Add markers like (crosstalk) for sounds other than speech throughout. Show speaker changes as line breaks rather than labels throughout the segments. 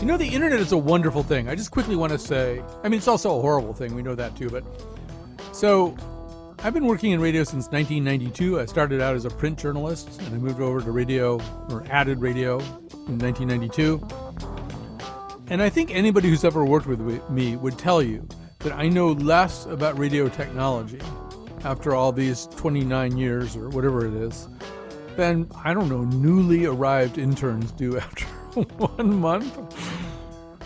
You know, the internet is a wonderful thing. I just quickly want to say, I mean, it's also a horrible thing. We know that too. But so I've been working in radio since 1992. I started out as a print journalist and I moved over to radio or added radio in 1992. And I think anybody who's ever worked with me would tell you that I know less about radio technology after all these 29 years or whatever it is than, I don't know, newly arrived interns do (laughs) after (laughs) one month.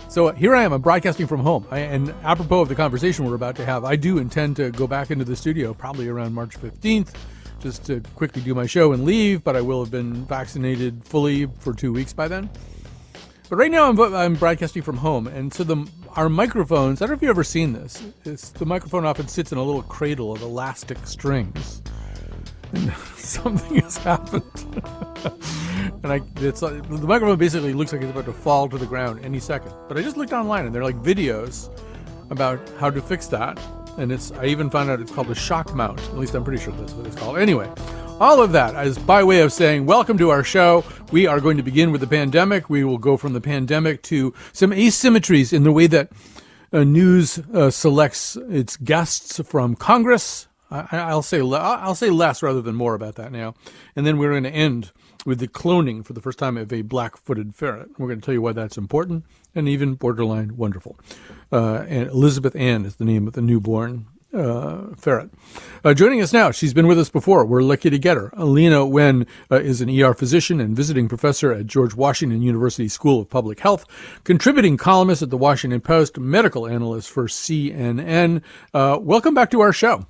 So uh, here I am. I'm broadcasting from home. I, and apropos of the conversation we're about to have, I do intend to go back into the studio probably around March 15th just to quickly do my show and leave, but I will have been vaccinated fully for two weeks by then. But right now I'm, I'm broadcasting from home. And so the, our microphones, I don't know if you've ever seen this, it's, the microphone often sits in a little cradle of elastic strings. And (laughs) something has happened. (laughs) and I, it's like, the microphone basically looks like it's about to fall to the ground any second. But I just looked online, and there are like videos about how to fix that. And it's I even found out it's called a shock mount. At least I'm pretty sure that's what it's called. Anyway, all of that is by way of saying welcome to our show. We are going to begin with the pandemic. We will go from the pandemic to some asymmetries in the way that uh, news uh, selects its guests from Congress. I, will say I'll say less rather than more about that now, and then we're going to end with the cloning for the first time of a black-footed ferret. We're going to tell you why that's important and even borderline wonderful. Uh, and Elizabeth Ann is the name of the newborn uh, ferret. Uh, joining us now, she's been with us before. We're lucky to get her. Leana Wen uh, is an ER physician and visiting professor at George Washington University School of Public Health, contributing columnist at the Washington Post, medical analyst for CNN. Uh, welcome back to our show.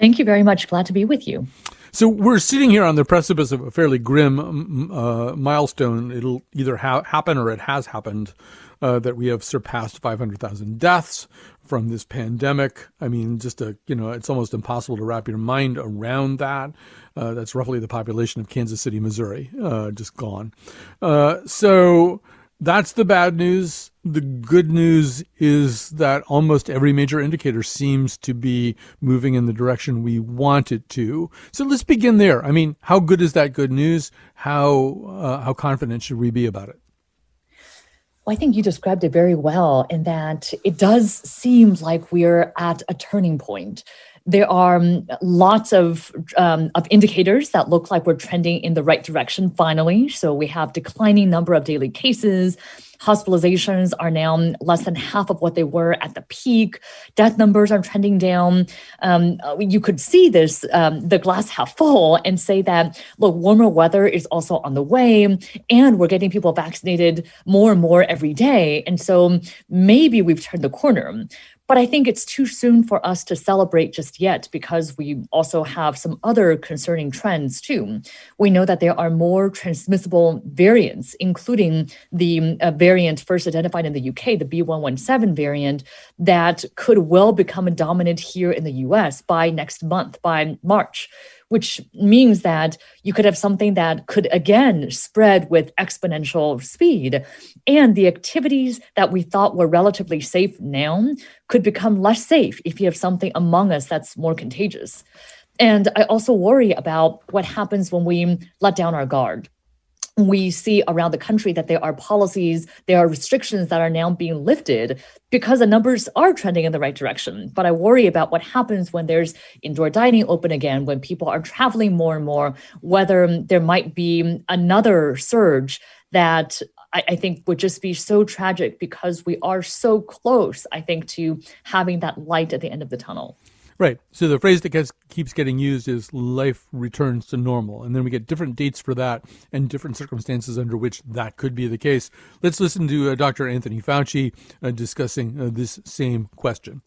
Thank you very much. Glad to be with you.
So we're sitting here on the precipice of a fairly grim uh, milestone. It'll either ha- happen or it has happened uh, that we have surpassed 500,000 deaths from this pandemic. I mean, just a you know, it's almost impossible to wrap your mind around that. Uh, that's roughly the population of Kansas City, Missouri, uh, just gone. Uh, so that's the bad news. The good news is that almost every major indicator seems to be moving in the direction we want it to. So let's begin there. I mean, how good is that good news? How uh, how confident should we be about it?
Well, I think you described it very well in that it does seem like we're at a turning point there are um, lots of um, of indicators that look like we're trending in the right direction finally. So we have declining number of daily cases. Hospitalizations are now less than half of what they were at the peak. Death numbers are trending down. Um, you could see this, um, the glass half full, and say that, look, warmer weather is also on the way, and we're getting people vaccinated more and more every day. And so maybe we've turned the corner. But I think it's too soon for us to celebrate just yet because we also have some other concerning trends too. We know that there are more transmissible variants, including the uh, variant first identified in the UK, the B117 variant, that could well become dominant here in the US by next month, by March which means that you could have something that could again spread with exponential speed. And the activities that we thought were relatively safe now could become less safe if you have something among us that's more contagious. And I also worry about what happens when we let down our guard we see around the country that there are policies, there are restrictions that are now being lifted because the numbers are trending in the right direction. But I worry about what happens when there's indoor dining open again, when people are traveling more and more, whether there might be another surge that I, think would just be so tragic because we are so close, I think, to having that light at the end of the tunnel.
Right. So the phrase that gets, keeps getting used is life returns to normal. And then we get different dates for that and different circumstances under which that could be the case. Let's listen to uh, Dr. Anthony Fauci uh, discussing uh, this same question.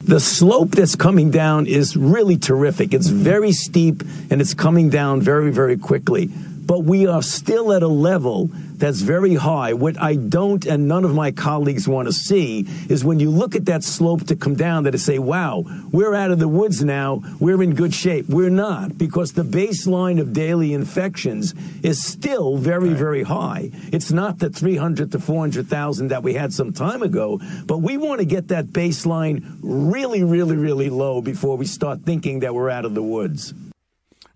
The slope that's coming down is really terrific. It's very steep and it's coming down very, very quickly. But we are still at a level that's very high. What I don't and none of my colleagues want to see is when you look at that slope to come down that to say, wow, we're out of the woods now. We're in good shape. We're not because the baseline of daily infections is still very, right. very high. It's not the 300 to 400,000 that we had some time ago, but we want to get that baseline really, really, really low before we start thinking that we're out of the woods.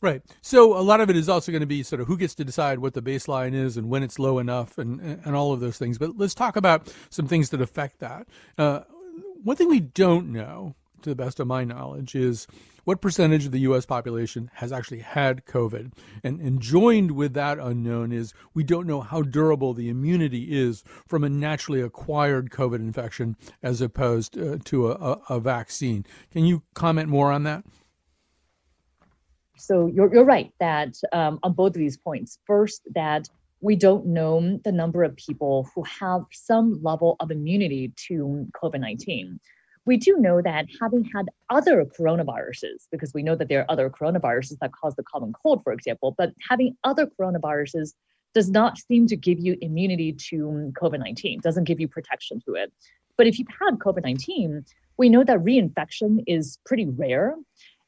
Right. So a lot of it is also going to be sort of who gets to decide what the baseline is and when it's low enough and, and all of those things. But let's talk about some things that affect that. Uh, one thing we don't know, to the best of my knowledge, is what percentage of the U.S. population has actually had COVID. And, and joined with that unknown is we don't know how durable the immunity is from a naturally acquired COVID infection as opposed uh, to a, a, a vaccine. Can you comment more on that?
So you're, you're right that um, on both of these points. First, that we don't know the number of people who have some level of immunity to COVID 19. We do know that having had other coronaviruses, because we know that there are other coronaviruses that cause the common cold, for example, but having other coronaviruses does not seem to give you immunity to COVID 19, doesn't give you protection to it. But if you've had COVID 19, we know that reinfection is pretty rare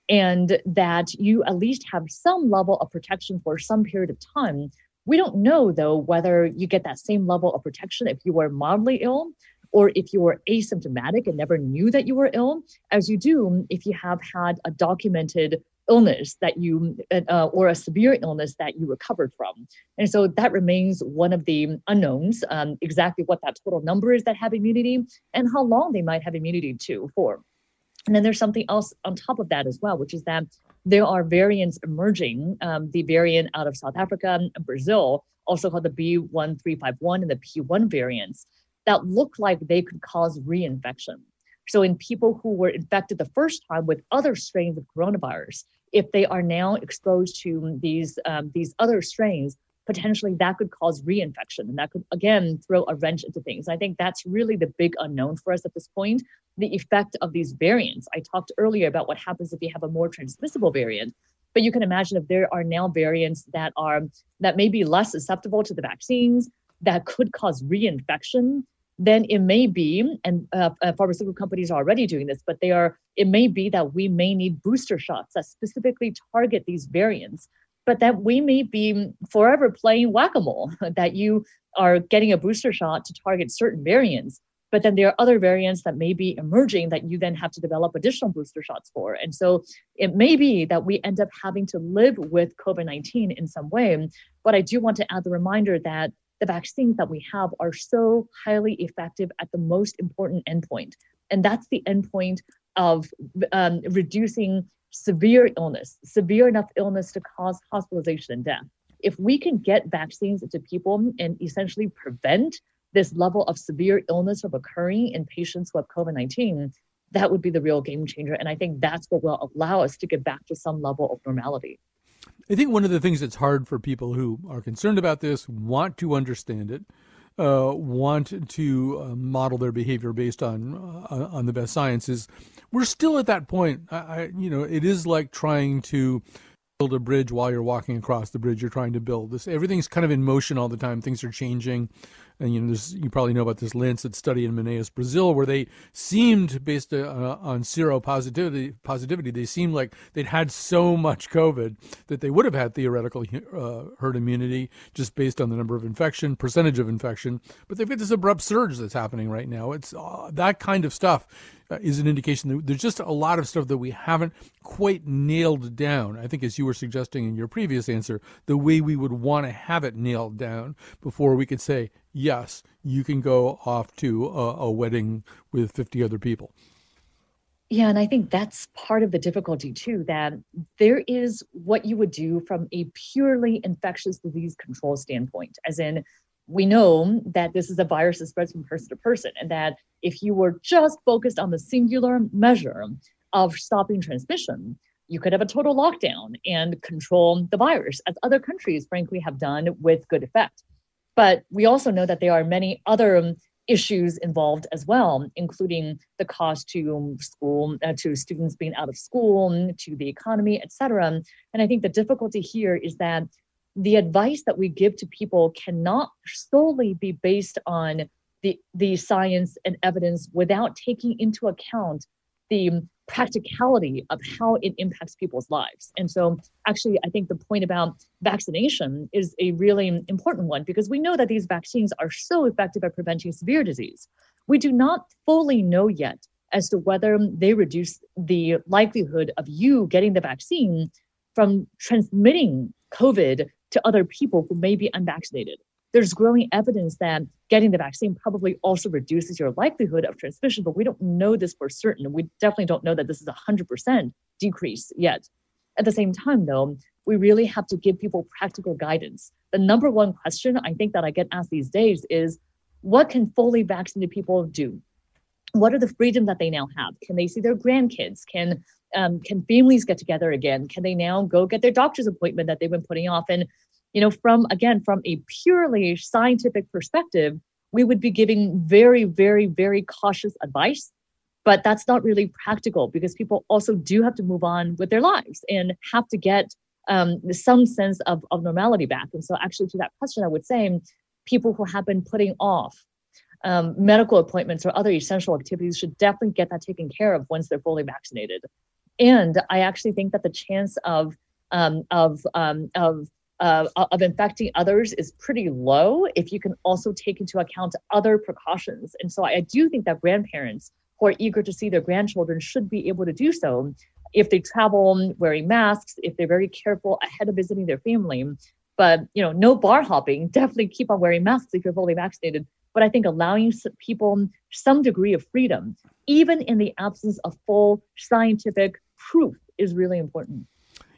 and that you at least have some level of protection for some period of time. We don't know, though, whether you get that same level of protection if you were mildly ill or if you were asymptomatic and never knew that you were ill, as you do if you have had a documented illness that you uh, or a severe illness that you recovered from. And so that remains one of the unknowns um, exactly what that total number is that have immunity and how long they might have immunity to for and then there's something else on top of that as well, which is that there are variants emerging. Um, the variant out of South Africa and Brazil, also called the B1351 and the P1 variants, that look like they could cause reinfection. So, in people who were infected the first time with other strains of coronavirus, if they are now exposed to these um, these other strains, potentially that could cause reinfection and that could again throw a wrench into things. I think that's really the big unknown for us at this point the effect of these variants. I talked earlier about what happens if you have a more transmissible variant but you can imagine if there are now variants that are that may be less susceptible to the vaccines that could cause reinfection then it may be and uh, uh pharmaceutical companies are already doing this but they are it may be that we may need booster shots that specifically target these variants but that we may be forever playing whack-a-mole (laughs) that you are getting a booster shot to target certain variants but then there are other variants that may be emerging that you then have to develop additional booster shots for. And so it may be that we end up having to live with covid-19 in some way but i do want to add the reminder that the vaccines that we have are so highly effective at the most important endpoint. And that's the endpoint of um, reducing severe illness, severe enough illness to cause hospitalization and death. If we can get vaccines to people and essentially prevent this level of severe illness from occurring in patients who have COVID 19, that would be the real game changer. And I think that's what will allow us to get back to some level of normality.
I think one of the things that's hard for people who are concerned about this, want to understand it, uh, want to uh, model their behavior based on uh, on the best sciences. we're still at that point. I, I, you know, it is like trying to build a bridge while you're walking across the bridge you're trying to build. This everything's kind of in motion all the time. Things are changing. And you know, you probably know about this Lancet study in Manaus, Brazil, where they seemed, based uh, on seropositivity, positivity, they seemed like they'd had so much COVID that they would have had theoretical uh, herd immunity just based on the number of infection, percentage of infection. But they've got this abrupt surge that's happening right now. It's uh, that kind of stuff uh, is an indication that there's just a lot of stuff that we haven't quite nailed down. I think, as you were suggesting in your previous answer, the way we would want to have it nailed down before we could say, yes, you can go off to a, a wedding with 50 other people.
Yeah, and I think that's part of the difficulty too, that there is what you would do from a purely infectious disease control standpoint, as in we know that this is a virus that spreads from person to person, and that if you were just focused on the singular measure of stopping transmission, you could have a total lockdown and control the virus, as other countries, frankly, have done with good effect. But we also know that there are many other issues involved as well, including the cost to school, uh, to students being out of school, to the economy, et cetera. And I think the difficulty here is that the advice that we give to people cannot solely be based on the, the science and evidence without taking into account the practicality of how it impacts people's lives. And so, actually, I think the point about vaccination is a really important one because we know that these vaccines are so effective at preventing severe disease. We do not fully know yet as to whether they reduce the likelihood of you getting the vaccine from transmitting COVID to other people who may be unvaccinated. There's growing evidence that getting the vaccine probably also reduces your likelihood of transmission, but we don't know this for certain. We definitely don't know that this is a 100% decrease yet. At the same time, though, we really have to give people practical guidance. The number one question I think that I get asked these days is what can fully vaccinated people do? What are the freedoms that they now have? Can they see their grandkids? Can um, can families get together again? Can they now go get their doctor's appointment that they've been putting off? And you know, from again, from a purely scientific perspective, we would be giving very, very, very cautious advice. But that's not really practical because people also do have to move on with their lives and have to get um, some sense of, of normality back. And so, actually, to that question, I would say people who have been putting off um, medical appointments or other essential activities should definitely get that taken care of once they're fully vaccinated. And I actually think that the chance of um, of um, of uh, of infecting others is pretty low if you can also take into account other precautions. And so I do think that grandparents who are eager to see their grandchildren should be able to do so if they travel wearing masks, if they're very careful ahead of visiting their family. But you know, no bar hopping. (laughs) Definitely keep on wearing masks if you're fully vaccinated. But I think allowing people some degree of freedom, even in the absence of full scientific proof, is really important.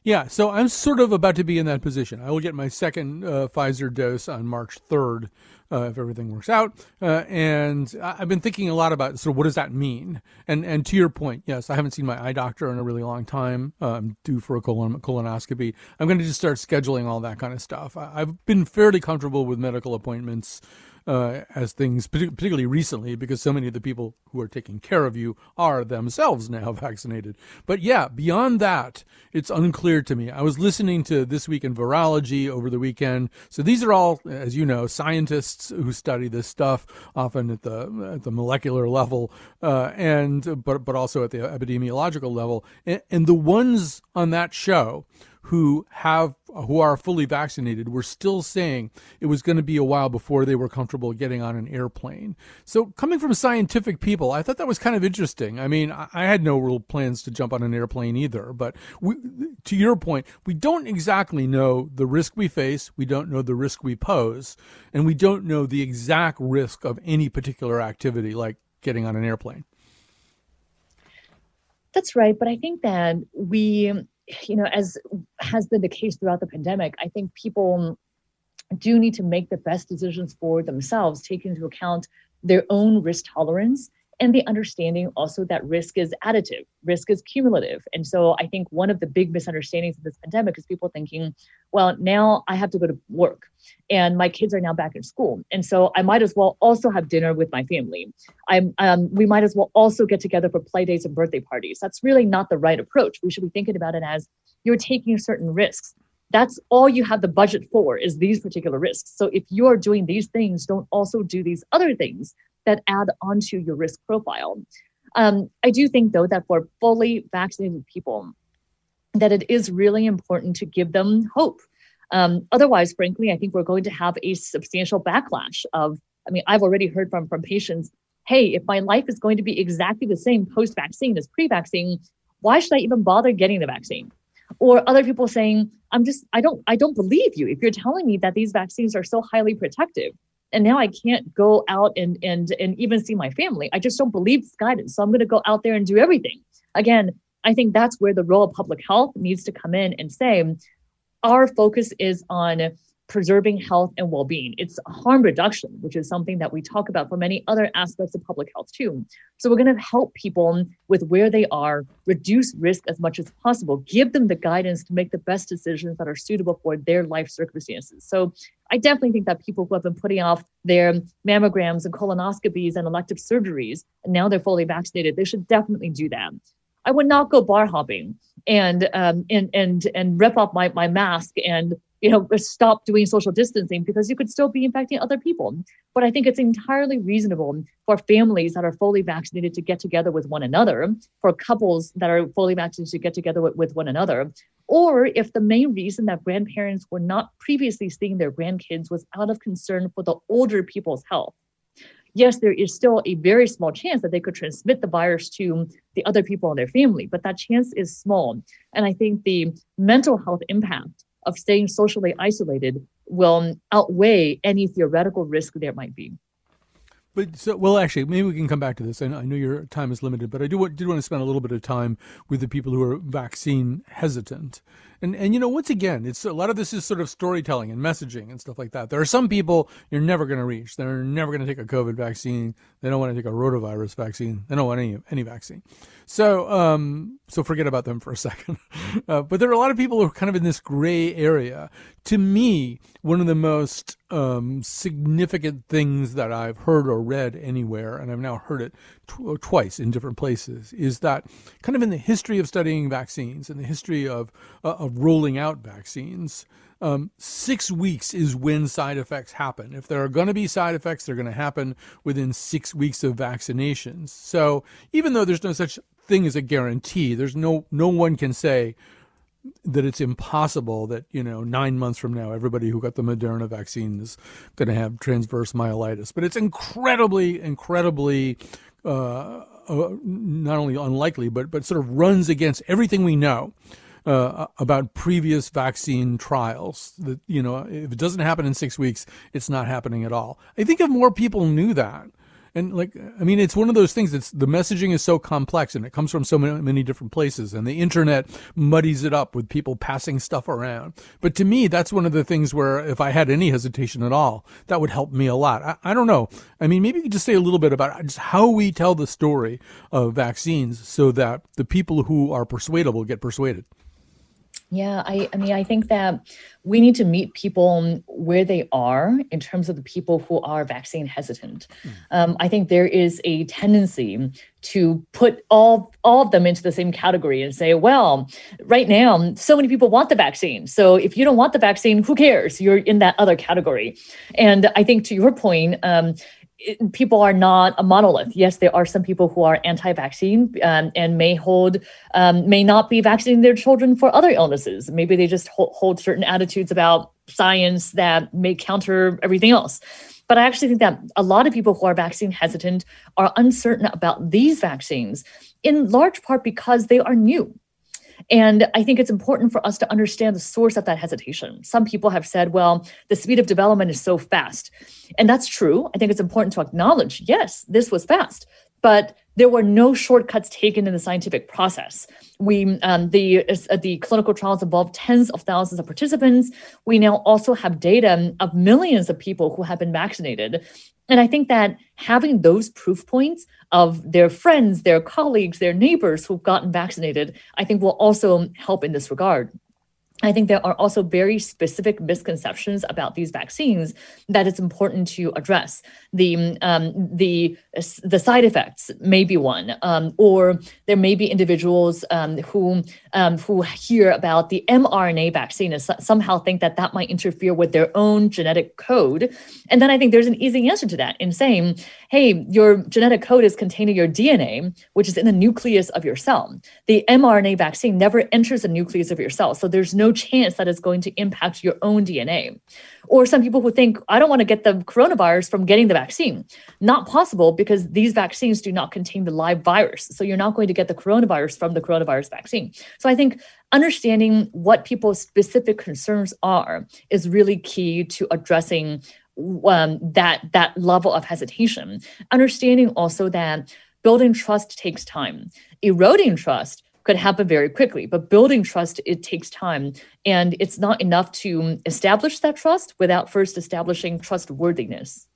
Yeah, so I'm sort of about to be in that position. I will get my second uh, Pfizer dose on March 3rd uh, if everything works out. Uh, and I've been thinking a lot about sort of what does that mean. And and to your point, yes, I haven't seen my eye doctor in a really long time. Uh, I'm due for a colon, colonoscopy. I'm going to just start scheduling all that kind of stuff. I, I've been fairly comfortable with medical appointments uh, as things, particularly recently, because so many of the people who are taking care of you are themselves now (laughs) vaccinated. But yeah, beyond that, it's unclear to me. I was listening to This Week in Virology over the weekend. So these are all, as you know, scientists who study this stuff, often at the at the molecular level, uh, and but but also at the epidemiological level. and, and the ones on that show who have who are fully vaccinated were still saying it was going to be a while before they were comfortable getting on an airplane. So coming from scientific people, I thought that was kind of interesting. I mean, I had no real plans to jump on an airplane either, but we, to your point, we don't exactly know the risk we face, we don't know the risk we pose, and we don't know the exact risk of any particular activity like getting on an airplane.
That's right, but I think that we you know, as has been the case throughout the pandemic, I think people do need to make the best decisions for themselves, taking into account their own risk tolerance and the understanding also that risk is additive, risk is cumulative. And so I think one of the big misunderstandings of this pandemic is people thinking, well, now I have to go to work and my kids are now back in school. And so I might as well also have dinner with my family. I'm, um, we might as well also get together for play dates and birthday parties. That's really not the right approach. We should be thinking about it as you're taking certain risks that's all you have the budget for is these particular risks so if you are doing these things don't also do these other things that add onto your risk profile. Um, I do think, though, that for fully vaccinated people, that it is really important to give them hope. Um, otherwise, frankly, I think we're going to have a substantial backlash of, I mean, I've already heard from, from patients, hey, if my life is going to be exactly the same post-vaccine as pre-vaccine, why should I even bother getting the vaccine? Or other people saying, I'm just, I don't, I don't believe you. If you're telling me that these vaccines are so highly protective, and now I can't go out and and and even see my family. I just don't believe this guidance. So I'm going to go out there and do everything. Again, I think that's where the role of public health needs to come in and say our focus is on preserving health and well-being. It's harm reduction, which is something that we talk about for many other aspects of public health too. So we're going to help people with where they are, reduce risk as much as possible, give them the guidance to make the best decisions that are suitable for their life circumstances. So I definitely think that people who have been putting off their mammograms and colonoscopies and elective surgeries, and now they're fully vaccinated, they should definitely do that. I would not go bar hopping and um, and and and rip off my my mask and you know, stop doing social distancing because you could still be infecting other people. But I think it's entirely reasonable for families that are fully vaccinated to get together with one another, for couples that are fully vaccinated to get together with, with one another. Or if the main reason that grandparents were not previously seeing their grandkids was out of concern for the older people's health. Yes, there is still a very small chance that they could transmit the virus to the other people in their family, but that chance is small. And I think the mental health impact of staying socially isolated will outweigh any theoretical risk there might be.
But so, well, actually, maybe we can come back to this. I know, I know your time is limited, but I do want, did want to spend a little bit of time with the people who are vaccine hesitant. And and you know, once again, it's a lot of this is sort of storytelling and messaging and stuff like that. There are some people you're never going to reach. They're never going to take a COVID vaccine. They don't want to take a rotavirus vaccine. They don't want any any vaccine. So um, so forget about them for a (laughs) second. Uh, but there are a lot of people who are kind of in this gray area. To me, one of the most um, significant things that I've heard or read anywhere, and I've now heard it tw- twice in different places, is that kind of in the history of studying vaccines and the history of uh, of rolling out vaccines. Um, six weeks is when side effects happen. If there are going to be side effects, they're going to happen within six weeks of vaccinations. So even though there's no such thing is a guarantee, there's no no one can say that it's impossible that you know nine months from now everybody who got the Moderna vaccine is going to have transverse myelitis. But it's incredibly, incredibly. Uh, uh, not only unlikely, but but sort of runs against everything we know uh, about previous vaccine trials. That you know, if it doesn't happen in six weeks, it's not happening at all. I think if more people knew that, and like i mean it's one of those things that's the messaging is so complex and it comes from so many, many, different places and the internet muddies it up with people passing stuff around. But to me that's one of the things where if i had any hesitation at all that would help me a lot. I, I don't know. I mean maybe you could just say a little bit about just how we tell the story of vaccines so that the people who are persuadable get persuaded
yeah, I, I mean, I think that we need to meet people where they are in terms of the people who are vaccine hesitant. Mm. Um, I think there is a tendency to put all all of them into the same category and say, well, right now, so many people want the vaccine. So if you don't want the vaccine, who cares? You're in that other category. And I think to your point, um, it, people are not a monolith. Yes, there are some people who are anti-vaccine um, and may hold, um, may not be vaccinating their children for other illnesses. Maybe they just hold, hold certain attitudes about science that may counter everything else. But I actually think that a lot of people who are vaccine hesitant are uncertain about these vaccines, in large part because they are new. And I think it's important for us to understand the source of that hesitation. Some people have said, well, the speed of development is so fast. And that's true. I think it's important to acknowledge, yes, this was fast, but there were no shortcuts taken in the scientific process. We um, the uh, the clinical trials involved tens of thousands of participants. We now also have data of millions of people who have been vaccinated, and I think that having those proof points of their friends, their colleagues, their neighbors who've gotten vaccinated, I think will also help in this regard. I think there are also very specific misconceptions about these vaccines that it's important to address. The um, the the side effects may be one, um, or there may be individuals um, who um, who hear about the mRNA vaccine and somehow think that that might interfere with their own genetic code. And then I think there's an easy answer to that in saying, "Hey, your genetic code is contained in your DNA, which is in the nucleus of your cell. The mRNA vaccine never enters the nucleus of your cell, so there's no no chance that it's going to impact your own DNA. Or some people who think, I don't want to get the coronavirus from getting the vaccine. Not possible because these vaccines do not contain the live virus. So you're not going to get the coronavirus from the coronavirus vaccine. So I think understanding what people's specific concerns are is really key to addressing um, that that level of hesitation. Understanding also that building trust takes time. Eroding trust could happen very quickly. But building trust, it takes time. And it's not enough to establish that trust without first establishing trustworthiness.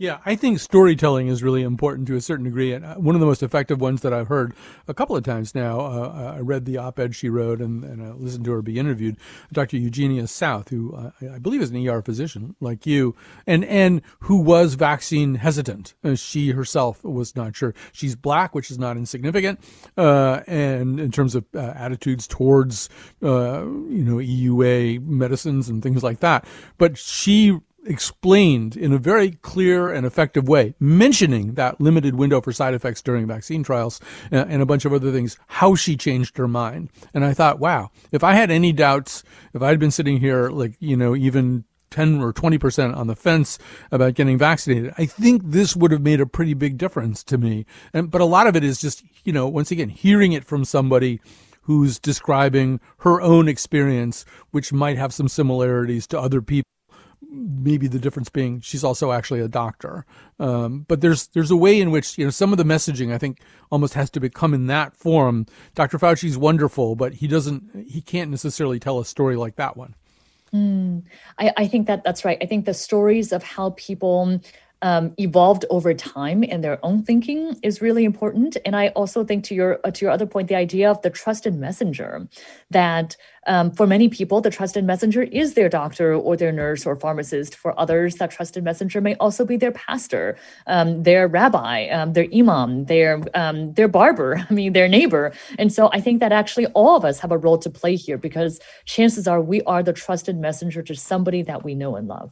Yeah, I think storytelling is really important to a certain degree. And uh, one of the most effective ones that I've heard a couple of times now, uh, I read the op ed she wrote and, and I listened to her be interviewed, Dr. Eugenia South, who uh, I believe is an ER physician like you, and, and who was vaccine hesitant. Uh, she herself was not sure. She's black, which is not insignificant, uh, and in terms of uh, attitudes towards, you know, EUA medicines and things like that. But she explained in a very clear and effective way, mentioning that limited window for side effects during vaccine trials uh, and a bunch of other things, how she changed her mind. And I thought, wow, if I had any doubts, if I'd been sitting here, like, you know, even 10 or 20% on the fence about getting vaccinated, I think this would have made a pretty big difference to me. And, but a lot of it is just, you know, once again, hearing it from somebody who's describing her own experience, which might have some similarities to other people maybe the difference being she's also actually a doctor. Um, but there's there's a way in which you know some of the messaging I think almost has to become in that form. Dr. Fauci's wonderful, but he doesn't he can't necessarily tell a story like that one.
Mm, I, I think that that's right. I think the stories of how people um, evolved over time in their own thinking is really important. And I also think to your uh, to your other point, the idea of the trusted messenger, that um, for many people, the trusted messenger is their doctor or their nurse or pharmacist. For others, that trusted messenger may also be their pastor, um, their rabbi, um, their imam, their um, their barber. (laughs) I mean, their neighbor. And so I think that actually all of us have a role to play here because chances are we are the trusted messenger to somebody that we know and love.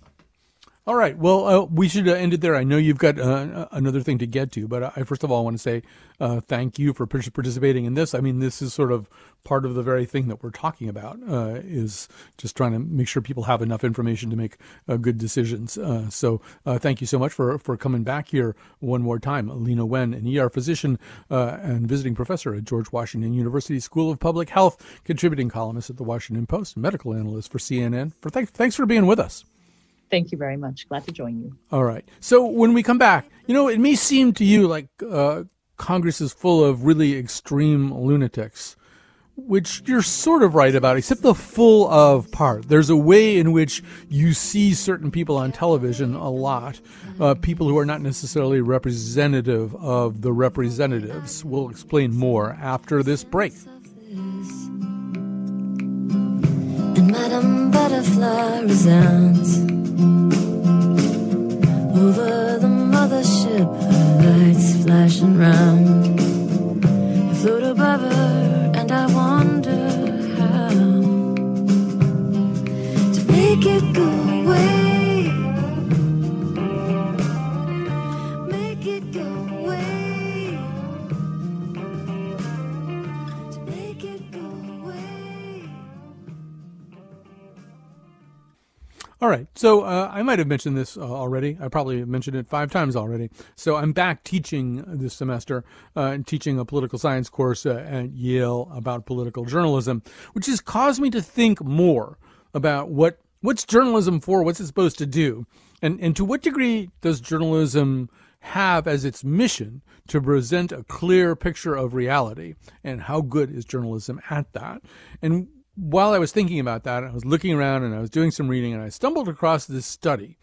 All right. Well, uh, we should uh, end it there. I know you've got uh, another thing to get to, but I first of all want to say uh, thank you for participating in this. I mean, this is sort of part of the very thing that we're talking about uh, is just trying to make sure people have enough information to make uh, good decisions. so, thank you so much for for coming back here one more time, Leana Wen, an ER physician and visiting professor at George Washington University School of Public Health, contributing columnist at the Washington Post, medical analyst for CNN. For th- thanks for being with us.
Thank you very much. Glad to join you.
All right. So when we come back, you know, it may seem to you like uh, Congress is full of really extreme lunatics, which you're sort of right about, except the full of part. There's a way in which you see certain people on television a lot, uh, people who are not necessarily representative of the representatives. We'll explain more after this break. And Madame Butterfly resounds over the mothership, lights flashing round. I float above her, and I wonder how to make it go All right. So uh, I might have mentioned this uh, already. I probably mentioned it five times already. So I'm back teaching this semester, uh, and teaching a political science course uh, at Yale about political journalism, which has caused me to think more about what what's journalism for, what's it supposed to do, and and to what degree does journalism have as its mission to present a clear picture of reality, and how good is journalism at that, and while I was thinking about that, I was looking around and I was doing some reading, and I stumbled across this study.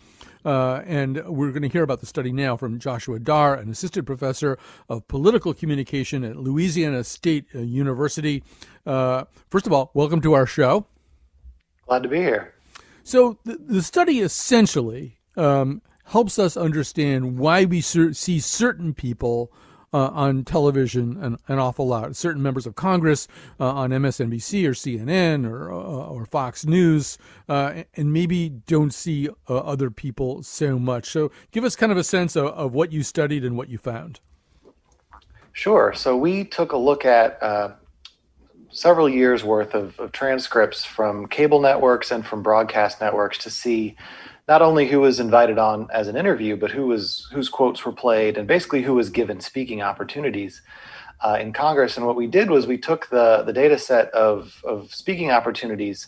Uh, and we're going to hear about the study now from Joshua Darr, an assistant professor of political communication at Louisiana State uh, University. Uh, first of all, welcome to our show.
Glad to be here.
So, the, the study essentially um, helps us understand why we ser- see certain people uh, on television an, an, awful lot. Certain members of Congress uh, on MSNBC or CNN or uh, or Fox News, uh, and maybe don't see uh, other people so much. So, give us kind of a sense of, of, what you studied and what you found.
Sure. So we took a look at uh, several years worth of, of transcripts from cable networks and from broadcast networks to see not only who was invited on as an interview, but who was whose quotes were played, and basically who was given speaking opportunities uh, in Congress. And what we did was we took the the data set of of speaking opportunities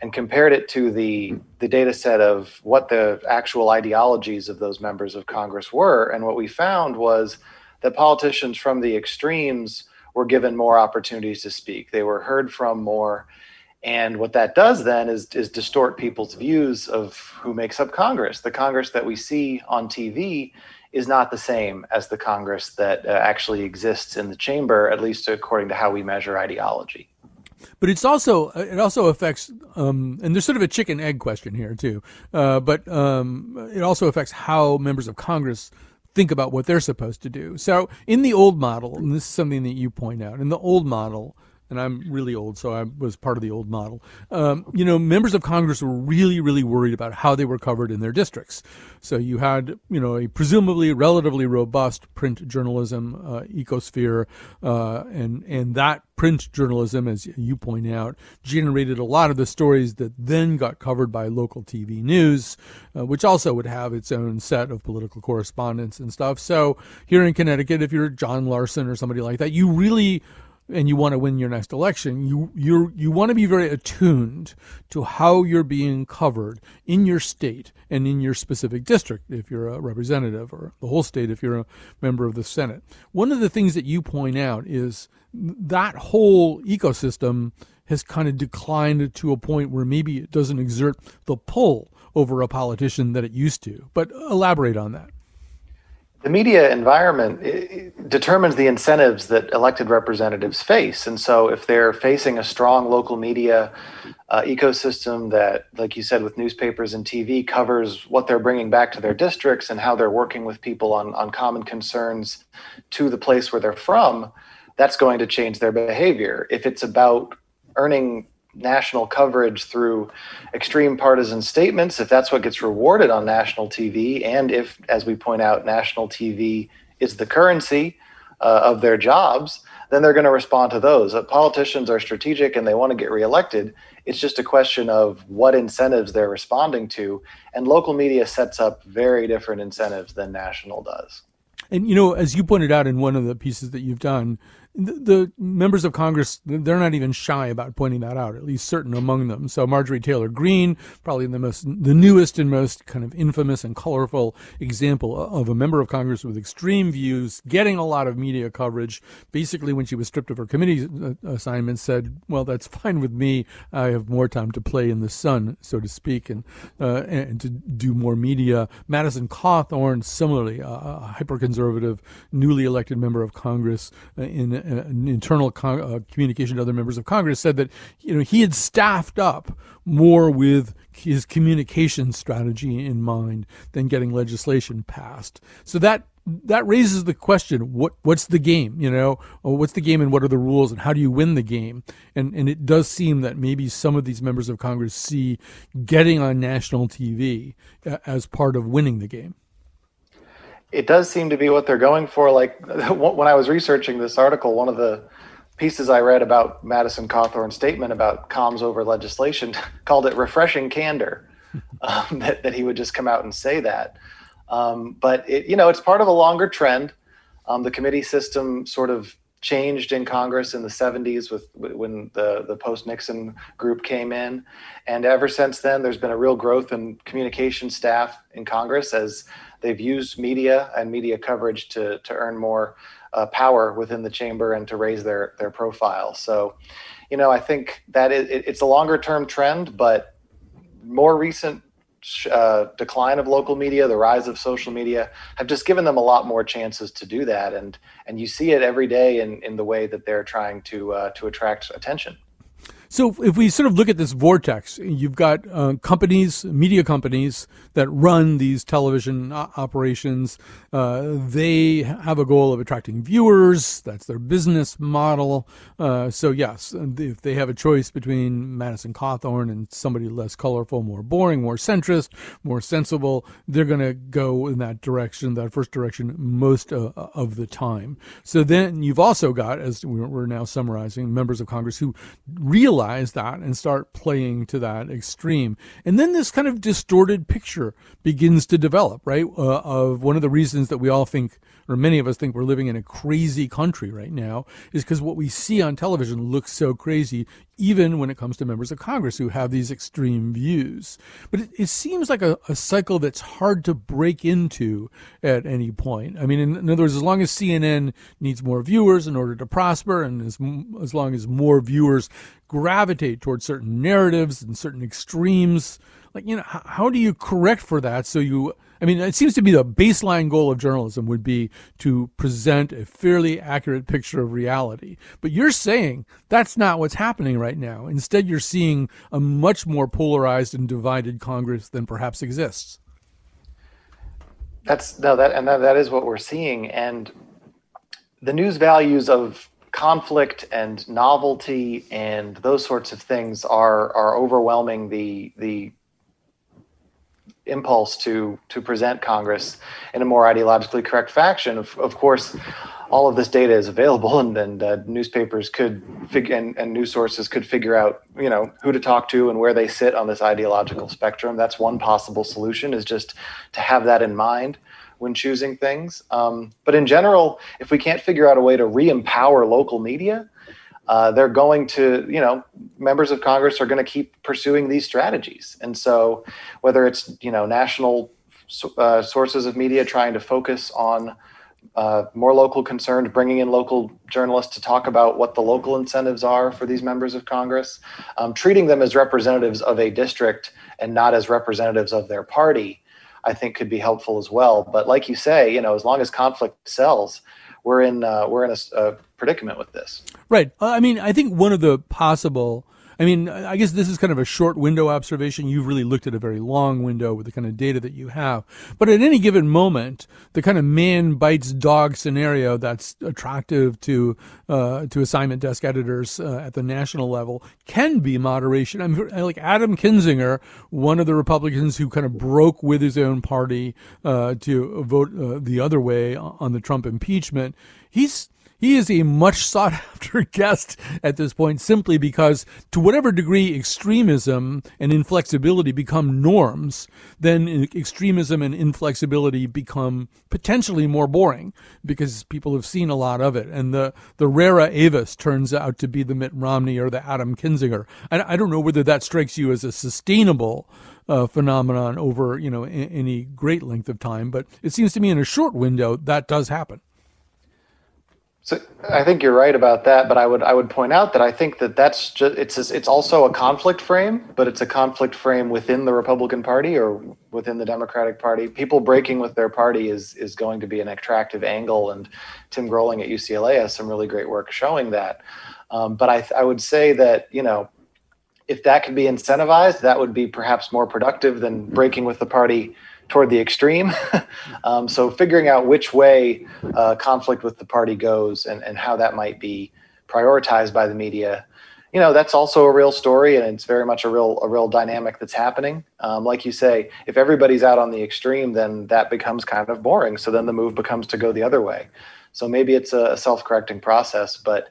and compared it to the the data set of what the actual ideologies of those members of Congress were. And what we found was that politicians from the extremes were given more opportunities to speak. They were heard from more And what that does then is, is distort people's views of who makes up Congress. The Congress that we see on TV is not the same as the Congress that uh, actually exists in the chamber, at least according to how we measure ideology.
But it's also it also affects, um, and there's sort of a chicken egg question here too. Uh, but um, it also affects how members of Congress think about what they're supposed to do. So in the old model, and this is something that you point out, in the old model, and I'm really old, so I was part of the old model. Um, you know, members of Congress were really, really worried about how they were covered in their districts. So you had, you know, a presumably relatively robust print journalism uh, ecosphere, uh, and and that print journalism, as you point out, generated a lot of the stories that then got covered by local TV news, uh, which also would have its own set of political correspondents and stuff. So here in Connecticut, if you're John Larson or somebody like that, you really and you want to win your next election, you you you want to be very attuned to how you're being covered in your state and in your specific district if you're a representative or the whole state if you're a member of the Senate. One of the things that you point out is that whole ecosystem has kind of declined to a point where maybe it doesn't exert the pull over a politician that it used to. But elaborate on that
the media environment determines the incentives that elected representatives face. And so, if they're facing a strong local media uh, ecosystem that, like you said, with newspapers and TV, covers what they're bringing back to their districts and how they're working with people on, on common concerns to the place where they're from, that's going to change their behavior. If it's about earning national coverage through extreme partisan statements, if that's what gets rewarded on national TV, and if, as we point out, national TV is the currency uh, of their jobs, then they're going to respond to those. Uh, politicians are strategic and they want to get reelected. It's just a question of what incentives they're responding to. And local media sets up very different incentives than national does.
And, you know, as you pointed out in one of the pieces that you've done, the, members of Congress, they're not even shy about pointing that out, at least certain among them. So Marjorie Taylor Greene, probably the most, the newest and most kind of infamous and colorful example of a member of Congress with extreme views, getting a lot of media coverage. Basically, when she was stripped of her committee assignments, said, "Well, that's fine with me. I have more time to play in the sun, so to speak, and uh, and to do more media." Madison Cawthorn, similarly, a hyper-conservative, newly elected member of Congress uh, in an internal con- uh, communication to other members of Congress said that you know he had staffed up more with his communication strategy in mind than getting legislation passed. So that that raises the question what what's the game you know? What's the game and what are the rules and how do you win the game? And and it does seem that maybe some of these members of congress see getting on national tv uh, as part of winning the game
it does seem to be what they're going for. Like (laughs) when I was researching this article, one of the pieces I read about Madison Cawthorn's statement about comms over legislation (laughs) called it refreshing candor. (laughs) Um, that, that, he would just come out and say that. Um, but it, you know, it's part of a longer trend. Um, the committee system sort of changed in Congress in the 70s with when the the post Nixon group came in, and ever since then, there's been a real growth in communication staff in Congress as they've used media and media coverage to to earn more uh, power within the chamber and to raise their their profile. So, you know, I think that it, it's a longer term trend, but more recent uh, decline of local media, the rise of social media, have just given them a lot more chances to do that, and and you see it every day in in the way that they're trying to uh, to attract attention.
So if we sort of look at this vortex, you've got uh, companies, media companies that run these television operations. Uh, they have a goal of attracting viewers. That's their business model. Uh, so yes, if they have a choice between Madison Cawthorn and somebody less colorful, more boring, more centrist, more sensible, they're going to go in that direction, that first direction, most uh, of the time. So then you've also got, as we're now summarizing, members of Congress who realize realize that and start playing to that extreme. And then this kind of distorted picture begins to develop, right? Uh, of one of the reasons that we all think, or many of us think we're living in a crazy country right now, is because what we see on television looks so crazy. even when it comes to members of Congress who have these extreme views. But it, it seems like a, a, cycle that's hard to break into at any point. I mean, in, in, other words, as long as CNN needs more viewers in order to prosper, and as, as long as more viewers gravitate towards certain narratives and certain extremes, like, you know, how, how do you correct for that so you I mean, it seems to be the baseline goal of journalism would be to present a fairly accurate picture of reality. But you're saying that's not what's happening right now. Instead, you're seeing a much more polarized and divided Congress than perhaps exists.
That's no, that and that, that is what we're seeing. And the news values of conflict and novelty and those sorts of things are are overwhelming the the impulse to to present Congress in a more ideologically correct fashion. Of, of course, all of this data is available, (laughs) and, and uh, newspapers could figure and, and news sources could figure out, you know, who to talk to and where they sit on this ideological spectrum. That's one possible solution is just to have that in mind when choosing things. Um, but in general, if we can't figure out a way to re-empower local media, uh, they're going to, you know, members of Congress are going to keep pursuing these strategies. And so, whether it's, you know, national uh, sources of media trying to focus on uh, more local concerns, bringing in local journalists to talk about what the local incentives are for these members of Congress, um, treating them as representatives of a district and not as representatives of their party, I think could be helpful as well. But like you say, you know, as long as conflict sells, we're in uh, we're in a, a predicament with this.
Right. I mean, I think one of the possible I mean, I guess this is kind of a short window observation. You've really looked at a very long window with the kind of data that you have. But at any given moment, the kind of man bites dog scenario that's attractive to uh, to assignment desk editors uh, at the national level can be moderation. I mean, like Adam Kinzinger, one of the Republicans who kind of broke with his own party uh, to vote uh, the other way on the Trump impeachment. He's he is a much sought (laughs) after guest at this point simply because, to whatever degree extremism and inflexibility become norms, then extremism and inflexibility become potentially more boring because people have seen a lot of it. And the, the rara avis turns out to be the Mitt Romney or the Adam Kinzinger. I, I don't know whether that strikes you as a sustainable uh, phenomenon over you know any great length of time, but it seems to me in a short window that does happen.
So I think you're right about that, but I would I would point out that I think that that's just it's it's also a conflict frame, but it's a conflict frame within the Republican Party or within the Democratic Party. People breaking with their party is is going to be an attractive angle, and Tim Groeling at UCLA has some really great work showing that. Um, but I I would say that you know if that could be incentivized, that would be perhaps more productive than breaking with the party toward the extreme. (laughs) um, so figuring out which way uh, conflict with the party goes and, and how that might be prioritized by the media, you know, that's also a real story and it's very much a real a real dynamic that's happening. Um, like you say, if everybody's out on the extreme, then that becomes kind of boring. So then the move becomes to go the other way. So maybe it's a self-correcting process, but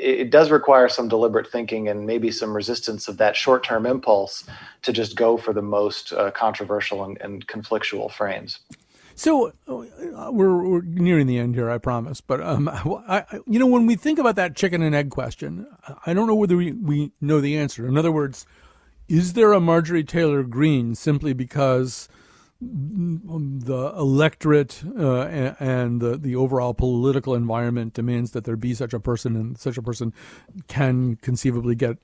it, does require some deliberate thinking and maybe some resistance of that short-term impulse to just go for the most uh, controversial and, and conflictual frames.
So uh, we're, we're, nearing the end here, I promise. But um, I, you know, when we think about that chicken and egg question, I don't know whether we, we know the answer. In other words, is there a Marjorie Taylor Greene simply because the electorate uh, and, the, the overall political environment demands that there be such a person, and such a person can conceivably get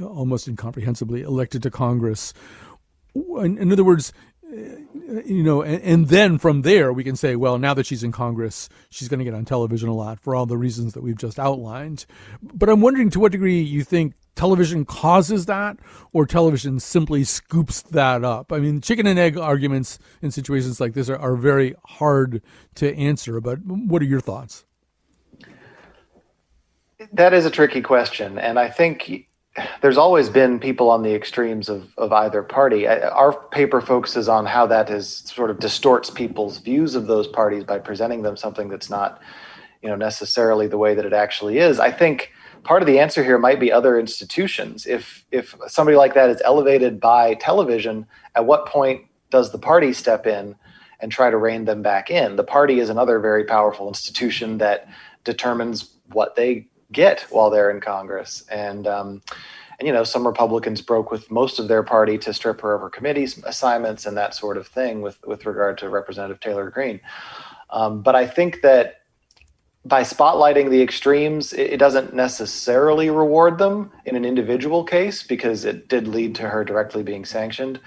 almost incomprehensibly elected to Congress. In, in other words, you know, and, and, then from there we can say, well, now that she's in Congress, she's going to get on television a lot for all the reasons that we've just outlined. But I'm wondering to what degree you think television causes that or television simply scoops that up. I mean, chicken and egg arguments in situations like this are, are very hard to answer, but what are your thoughts?
That is a tricky question. And I think there's always been people on the extremes of, of either party. Our paper focuses on how that is sort of distorts people's views of those parties by presenting them something that's not, you know, necessarily the way that it actually is. I think part of the answer here might be other institutions. If if somebody like that is elevated by television, at what point does the party step in and try to rein them back in? The party is another very powerful institution that determines what they get while they're in Congress, and um, and you know some Republicans broke with most of their party to strip her of her committee assignments and that sort of thing with with regard to Representative Taylor Greene. Um, but I think that by spotlighting the extremes, it, doesn't necessarily reward them in an individual case because it did lead to her directly being sanctioned.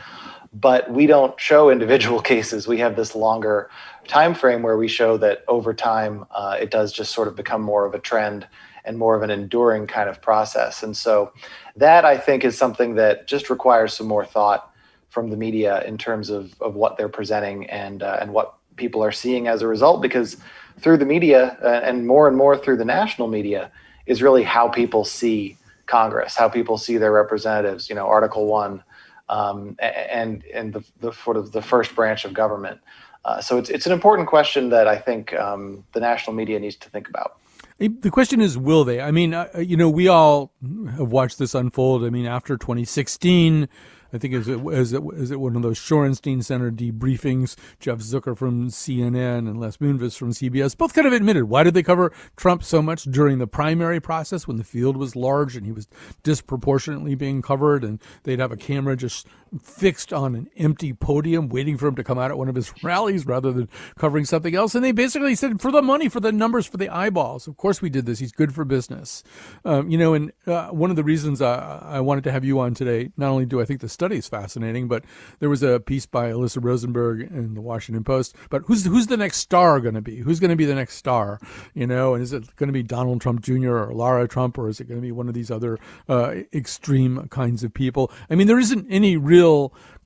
But we don't show individual (laughs) cases. We have this longer time frame where we show that over time uh, it does just sort of become more of a trend and more of an enduring kind of process. And so that I think is something that just requires some more thought from the media in terms of, of what they're presenting and uh, and what people are seeing as a result because through the media uh, and more and more through the national media is really how people see Congress, how people see their representatives. You know, Article One, um, and and the, the sort of the first branch of government. Uh, so it's it's an important question that I think um, the national media needs to think about.
The question is, will they? I mean, uh, you know, we all have watched this unfold. I mean, after 2016, I think is it is it is it one of those Shorenstein Center debriefings? Jeff Zucker from CNN and Les Moonves from CBS both kind of admitted why did they cover Trump so much during the primary process when the field was large and he was disproportionately being covered, and they'd have a camera just fixed on an empty podium waiting for him to come out at one of his (laughs) rallies rather than covering something else. And they basically said, for the money, for the numbers, for the eyeballs. Of course, we did this. He's good for business. Um, you know, and uh, one of the reasons I, I wanted to have you on today, not only do I think the study is fascinating, but there was a piece by Alyssa Rosenberg in the Washington Post. But who's who's the next star going to be? Who's going to be the next star? You know, and is it going to be Donald Trump Jr. or Lara Trump, or is it going to be one of these other uh, extreme kinds of people? I mean, there isn't any real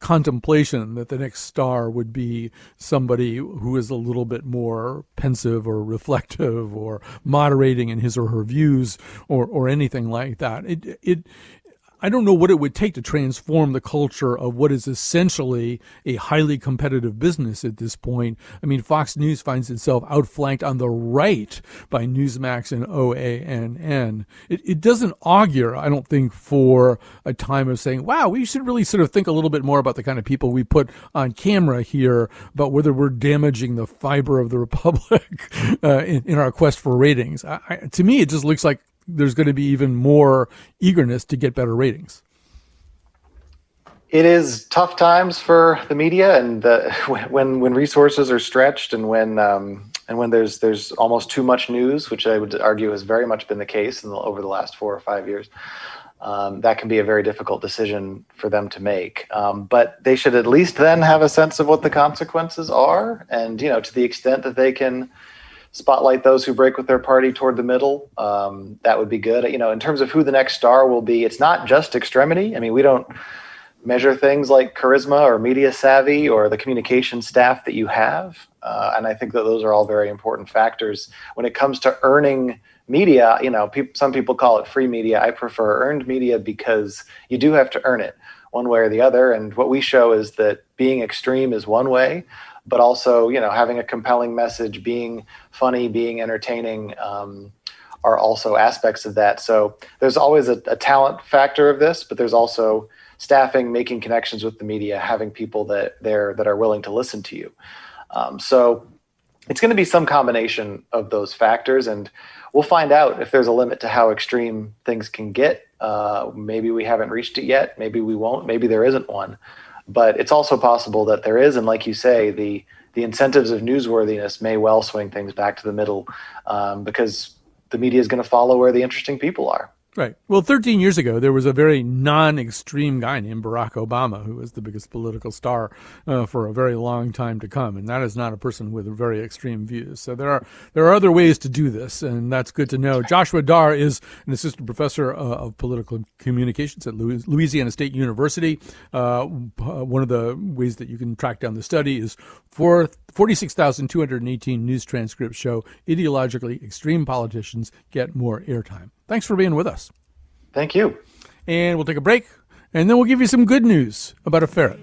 contemplation that the next star would be somebody who is a little bit more pensive or reflective or moderating in his or her views or, or anything like that. It, it, I don't know what it would take to transform the culture of what is essentially a highly competitive business at this point. I mean, Fox News finds itself outflanked on the right by Newsmax and OANN. It, it doesn't augur, I don't think, for a time of saying, wow, we should really sort of think a little bit more about the kind of people we put on camera here, about whether we're damaging the fiber of the (laughs) republic uh, in, in, our quest for ratings. I, I, to me, it just looks like there's going to be even more eagerness to get better ratings.
It is tough times for the media, and the, (laughs) when when resources are stretched, and when um, and when there's there's almost too much news, which I would argue has very much been the case the, over the last four or five years. Um, that can be a very difficult decision for them to make. Um, but they should at least then have a sense of what the consequences are, and you know, to the extent that they can spotlight those who break with their party toward the middle. Um, that would be good. You know, in terms of who the next star will be, it's not just extremity. I mean, we don't measure things like charisma or media savvy or the communication staff that you have. Uh, and I think that those are all very important factors when it comes to earning media. You know, pe- some people call it free media. I prefer earned media because you do have to earn it one way or the other. And what we show is that being extreme is one way, but also you know having a compelling message, being funny, being entertaining. Um, are also aspects of that. So there's always a, a, talent factor of this, but there's also staffing, making connections with the media, having people that there that are willing to listen to you. Um, so it's going to be some combination of those factors, and we'll find out if there's a limit to how extreme things can get. Uh, maybe we haven't reached it yet. Maybe we won't. Maybe there isn't one. But it's also possible that there is, and like you say, the the incentives of newsworthiness may well swing things back to the middle um, because the media is going to follow where the interesting people are.
Right. Well, 13 years ago, there was a very non extreme guy named Barack Obama who was the biggest political star uh, for a very long time to come. And that is not a person with very extreme views. So there are, there are other ways to do this, and that's good to know. Joshua Darr is an assistant professor uh, of political communications at Louisiana State University. Uh, one of the ways that you can track down the study is for 46,218 news transcripts show ideologically extreme politicians get more airtime. Thanks for being with us.
Thank you.
And we'll take a break, and then we'll give you some good news about a ferret.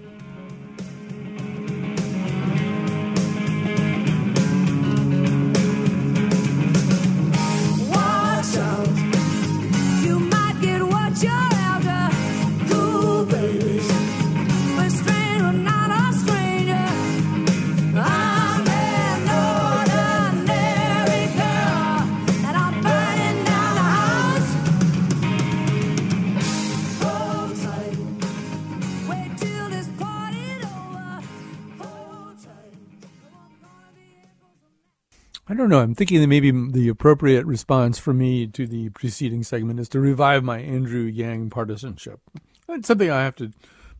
Don't know. I'm thinking that maybe the appropriate response for me to the preceding segment is to revive my Andrew Yang partisanship. It's something I have to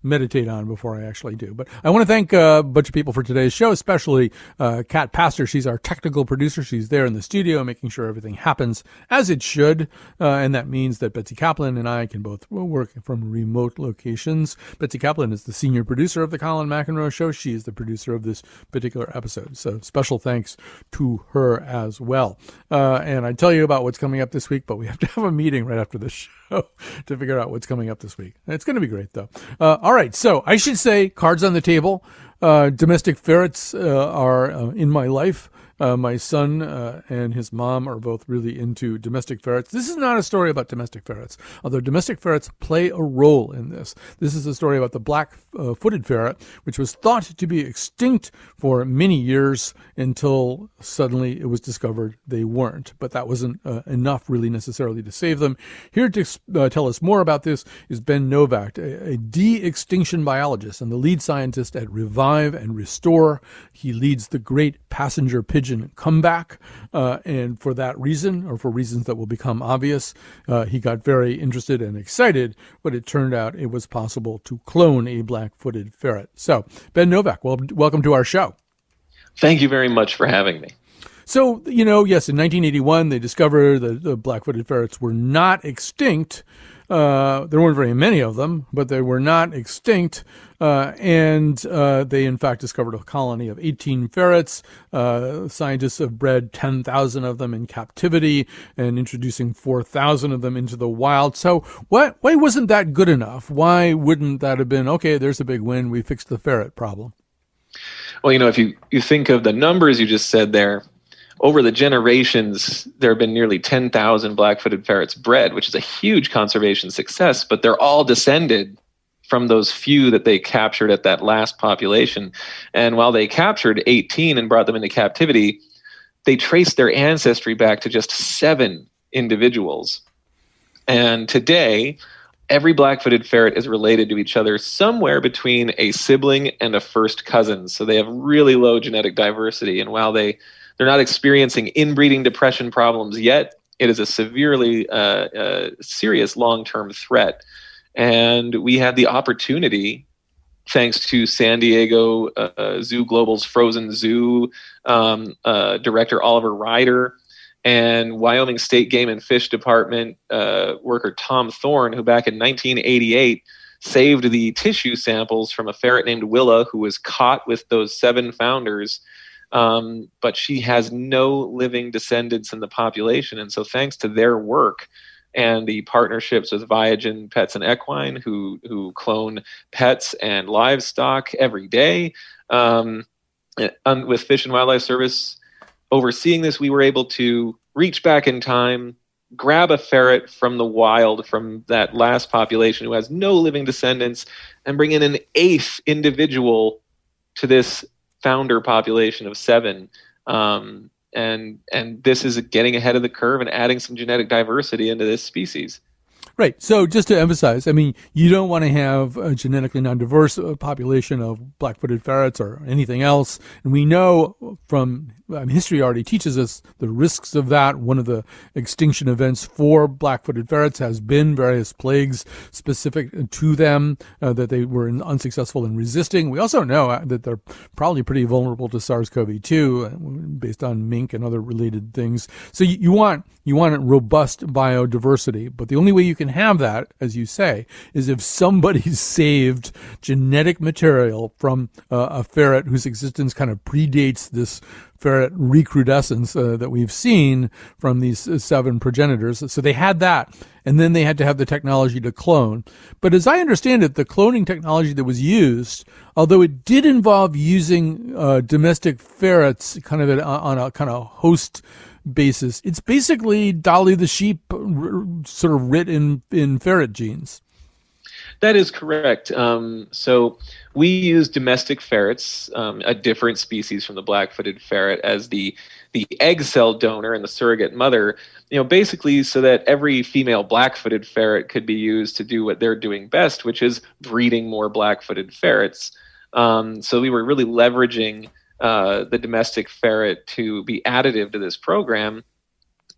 meditate on before I actually do. But I want to thank uh, a bunch of people for today's show, especially uh, Cat Pastor. She's our technical producer. She's there in the studio making sure everything happens as it should. Uh, and that means that Betsy Kaplan and I can both work from remote locations. Betsy Kaplan is the senior producer of the Colin McEnroe Show. She is the producer of this particular episode. So special thanks to her as well. Uh, and I tell you about what's coming up this week, but we have to have a meeting right after the (laughs) show. to figure out what's coming up this week. It's going to be great, though. Uh, all right, so I should say cards on the table. Uh, domestic ferrets uh, are uh, in my life. Uh, my son uh, and his mom are both really into domestic ferrets. This is not a story about domestic ferrets, although domestic ferrets play a role in this. This is a story about the black uh, footed ferret, which was thought to be extinct for many years until suddenly it was discovered they weren't. But that wasn't uh, enough, really, necessarily to save them. Here to uh, tell us more about this is Ben Novak, a, a de extinction biologist and the lead scientist at Revive and Restore. He leads the great passenger pigeon come comeback. Uh, and for that reason, or for reasons that will become obvious, uh, he got very interested and excited, but it turned out it was possible to clone a black footed ferret. So, Ben Novak, well, welcome to our show.
Thank you very much for having me.
So, you know, yes, in 1981, they discovered that the black footed ferrets were not extinct. Uh, there weren't very many of them, but they were not extinct. Uh, and uh, they, in fact, discovered a colony of 18 ferrets. Uh, scientists have bred 10,000 of them in captivity and introducing 4,000 of them into the wild. So, why, why wasn't that good enough? Why wouldn't that have been, okay, there's a big win, we fixed the ferret problem?
Well, you know, if you, you think of the numbers you just said there, over the generations, there have been nearly 10,000 black footed ferrets bred, which is a huge conservation success, but they're all descended from those few that they captured at that last population. And while they captured 18 and brought them into captivity, they traced their ancestry back to just seven individuals. And today, every black footed ferret is related to each other somewhere between a sibling and a first cousin. So they have really low genetic diversity. And while they they're not experiencing inbreeding depression problems yet. It is a severely uh, uh, serious long term threat. And we had the opportunity, thanks to San Diego uh, Zoo Global's Frozen Zoo um, uh, director Oliver Ryder and Wyoming State Game and Fish Department uh, worker Tom Thorne, who back in 1988 saved the tissue samples from a ferret named Willa, who was caught with those seven founders um, but she has no living descendants in the population. And so, thanks to their work and the partnerships with ViaGen Pets and Equine, who who clone pets and livestock every day, um, and with Fish and Wildlife Service overseeing this, we were able to reach back in time, grab a ferret from the wild from that last population who has no living descendants, and bring in an eighth individual to this founder population of seven. Um, and and this is getting ahead of the curve and adding some genetic diversity into this species.
Right. So just to emphasize, I mean, you don't want to have a genetically non-diverse uh, population of black-footed ferrets or anything else. And we know from um, history already teaches us the risks of that. One of the extinction events for black-footed ferrets has been various plagues specific to them uh, that they were unsuccessful in resisting. We also know uh, that they're probably pretty vulnerable to SARS-CoV-2 uh, based on mink and other related things. So you, you want you want robust biodiversity, but the only way you can have that, as you say, is if somebody (laughs) saved genetic material from uh, a ferret whose existence kind of predates this ferret recrudescence uh, that we've seen from these uh, seven progenitors. So they had that, and then they had to have the technology to clone. But as I understand it, the cloning technology that was used, although it did involve using uh, domestic ferrets kind of on a kind of host basis. It's basically Dolly the sheep, sort of writ in in ferret genes.
That is correct. Um, so we use domestic ferrets, um, a different species from the black-footed ferret, as the the egg cell donor and the surrogate mother. You know, basically, so that every female black-footed ferret could be used to do what they're doing best, which is breeding more black-footed ferrets. Um, so we were really leveraging uh, the domestic ferret to be additive to this program.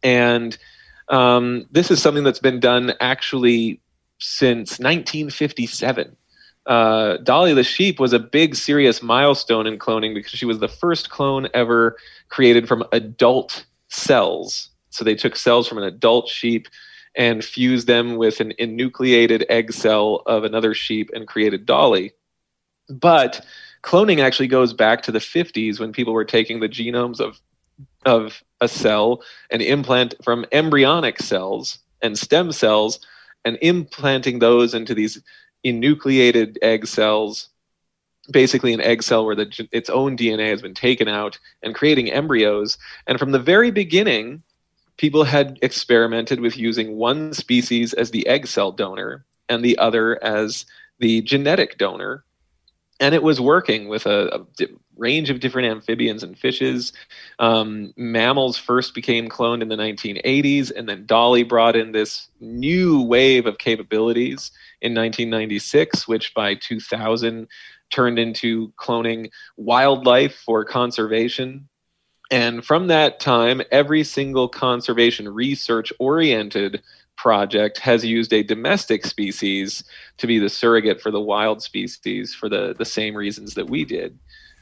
And um, this is something that's been done actually since 1957. Uh, Dolly the sheep was a big, serious milestone in cloning because she was the first clone ever created from adult cells. So they took cells from an adult sheep and fused them with an enucleated egg cell of another sheep and created Dolly. But cloning actually goes back to the 50s when people were taking the genomes of of a cell and implant from embryonic cells and stem cells and implanting those into these enucleated egg cells basically an egg cell where the, its own DNA has been taken out and creating embryos. And from the very beginning, people had experimented with using one species as the egg cell donor and the other as the genetic donor. And it was working with a, a range of different amphibians and fishes. Um, mammals first became cloned in the 1980s, and then Dolly brought in this new wave of capabilities in 1996, which by 2000 turned into cloning wildlife for conservation. And from that time, every single conservation research oriented project has used a domestic species to be the surrogate for the wild species for the, the same reasons that we did.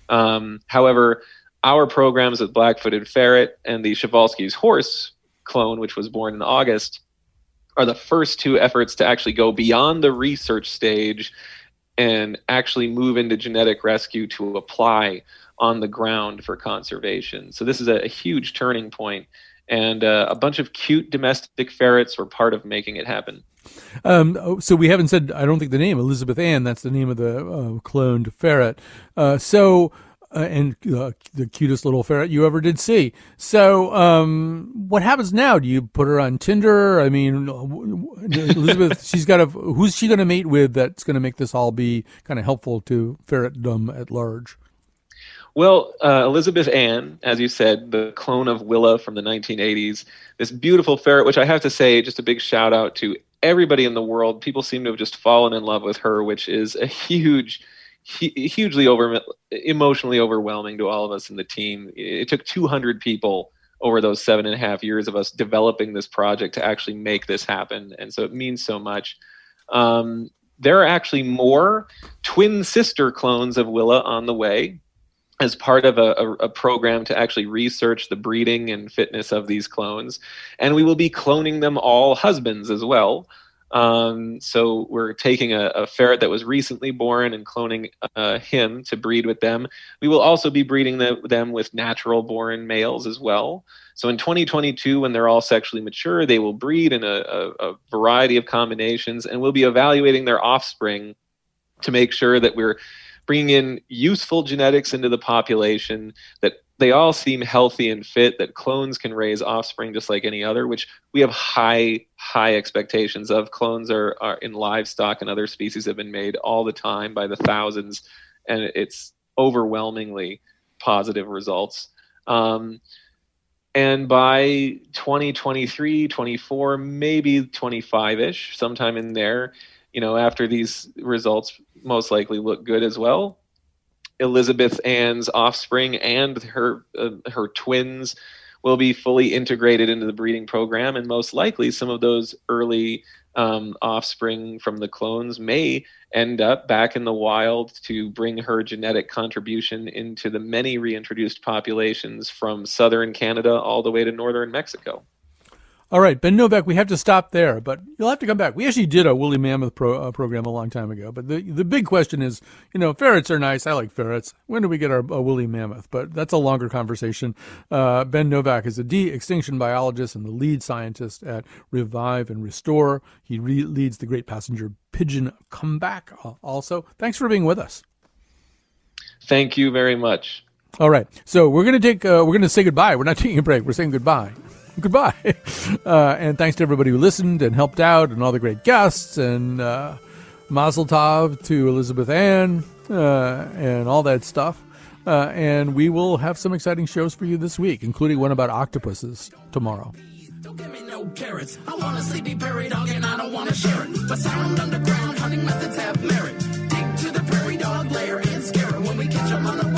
Um, however, our programs with Black Footed Ferret and the Przewalski's horse clone, which was born in August, are the first two efforts to actually go beyond the research stage and actually move into genetic rescue to apply on the ground for conservation. So this is a, a huge turning point, and uh, a bunch of cute domestic ferrets were part of making it happen.
Um, oh, so we haven't said, I don't think the name Elizabeth Ann. That's the name of the uh, cloned ferret. Uh, so. Uh, and uh, the cutest little ferret you ever did see. So, um, what happens now? Do you put her on Tinder? I mean, Elizabeth, (laughs) she's got a. Who's she going to mate with? That's going to make this all be kind of helpful to ferretdom at large.
Well, uh, Elizabeth Ann, as you said, the clone of Willa from the 1980s, this beautiful ferret, which I have to say, just a big shout out to everybody in the world. People seem to have just fallen in love with her, which is a huge, hugely over emotionally overwhelming to all of us in the team. It took 200 people over those seven and a half years of us developing this project to actually make this happen, and so it means so much. Um, there are actually more twin sister clones of Willa on the way as part of a, a, a, program to actually research the breeding and fitness of these clones. And we will be cloning them all husbands as well. Um, so we're taking a, a, ferret that was recently born and cloning uh, him to breed with them. We will also be breeding the, them with natural born males as well. So in 2022, when they're all sexually mature, they will breed in a, a variety of combinations, and we'll be evaluating their offspring to make sure that we're bringing in useful genetics into the population that they all seem healthy and fit that clones can raise offspring just like any other which we have high high expectations of. Clones are, are in livestock and other species have been made all the time by the thousands and it's overwhelmingly positive results. Um, and by 2023 24 maybe 25ish sometime in there you know, after these results most likely look good as well, Elizabeth Ann's offspring and her uh, her twins will be fully integrated into the breeding program, and most likely some of those early um, offspring from the clones may end up back in the wild to bring her genetic contribution into the many reintroduced populations from southern Canada all the way to northern Mexico.
All right, Ben Novak, we have to stop there, but you'll have to come back. We actually did a woolly mammoth pro, uh, program a long time ago, but the the big question is, you know, ferrets are nice. I like ferrets. When do we get our woolly mammoth? But that's a longer conversation. Uh, ben Novak is a de-extinction biologist and the lead scientist at Revive and Restore. He re- leads the Great Passenger Pigeon Comeback. Uh, also, thanks for being with us.
Thank you very much.
All right, so we're gonna take uh, we're gonna say goodbye. We're not taking a break. We're saying goodbye (laughs) goodbye. (laughs) Uh, and thanks to everybody who listened and helped out and all the great guests and uh, Mazel Tov to Elizabeth Ann uh, and all that stuff. Uh, and we will have some exciting shows for you this week, including one about octopuses tomorrow. Don't give me no carrots. I want sleepy dog and I don't want to share it. But
sound underground hunting methods have merit. Dig to the prairie dog and scare it when we catch them on the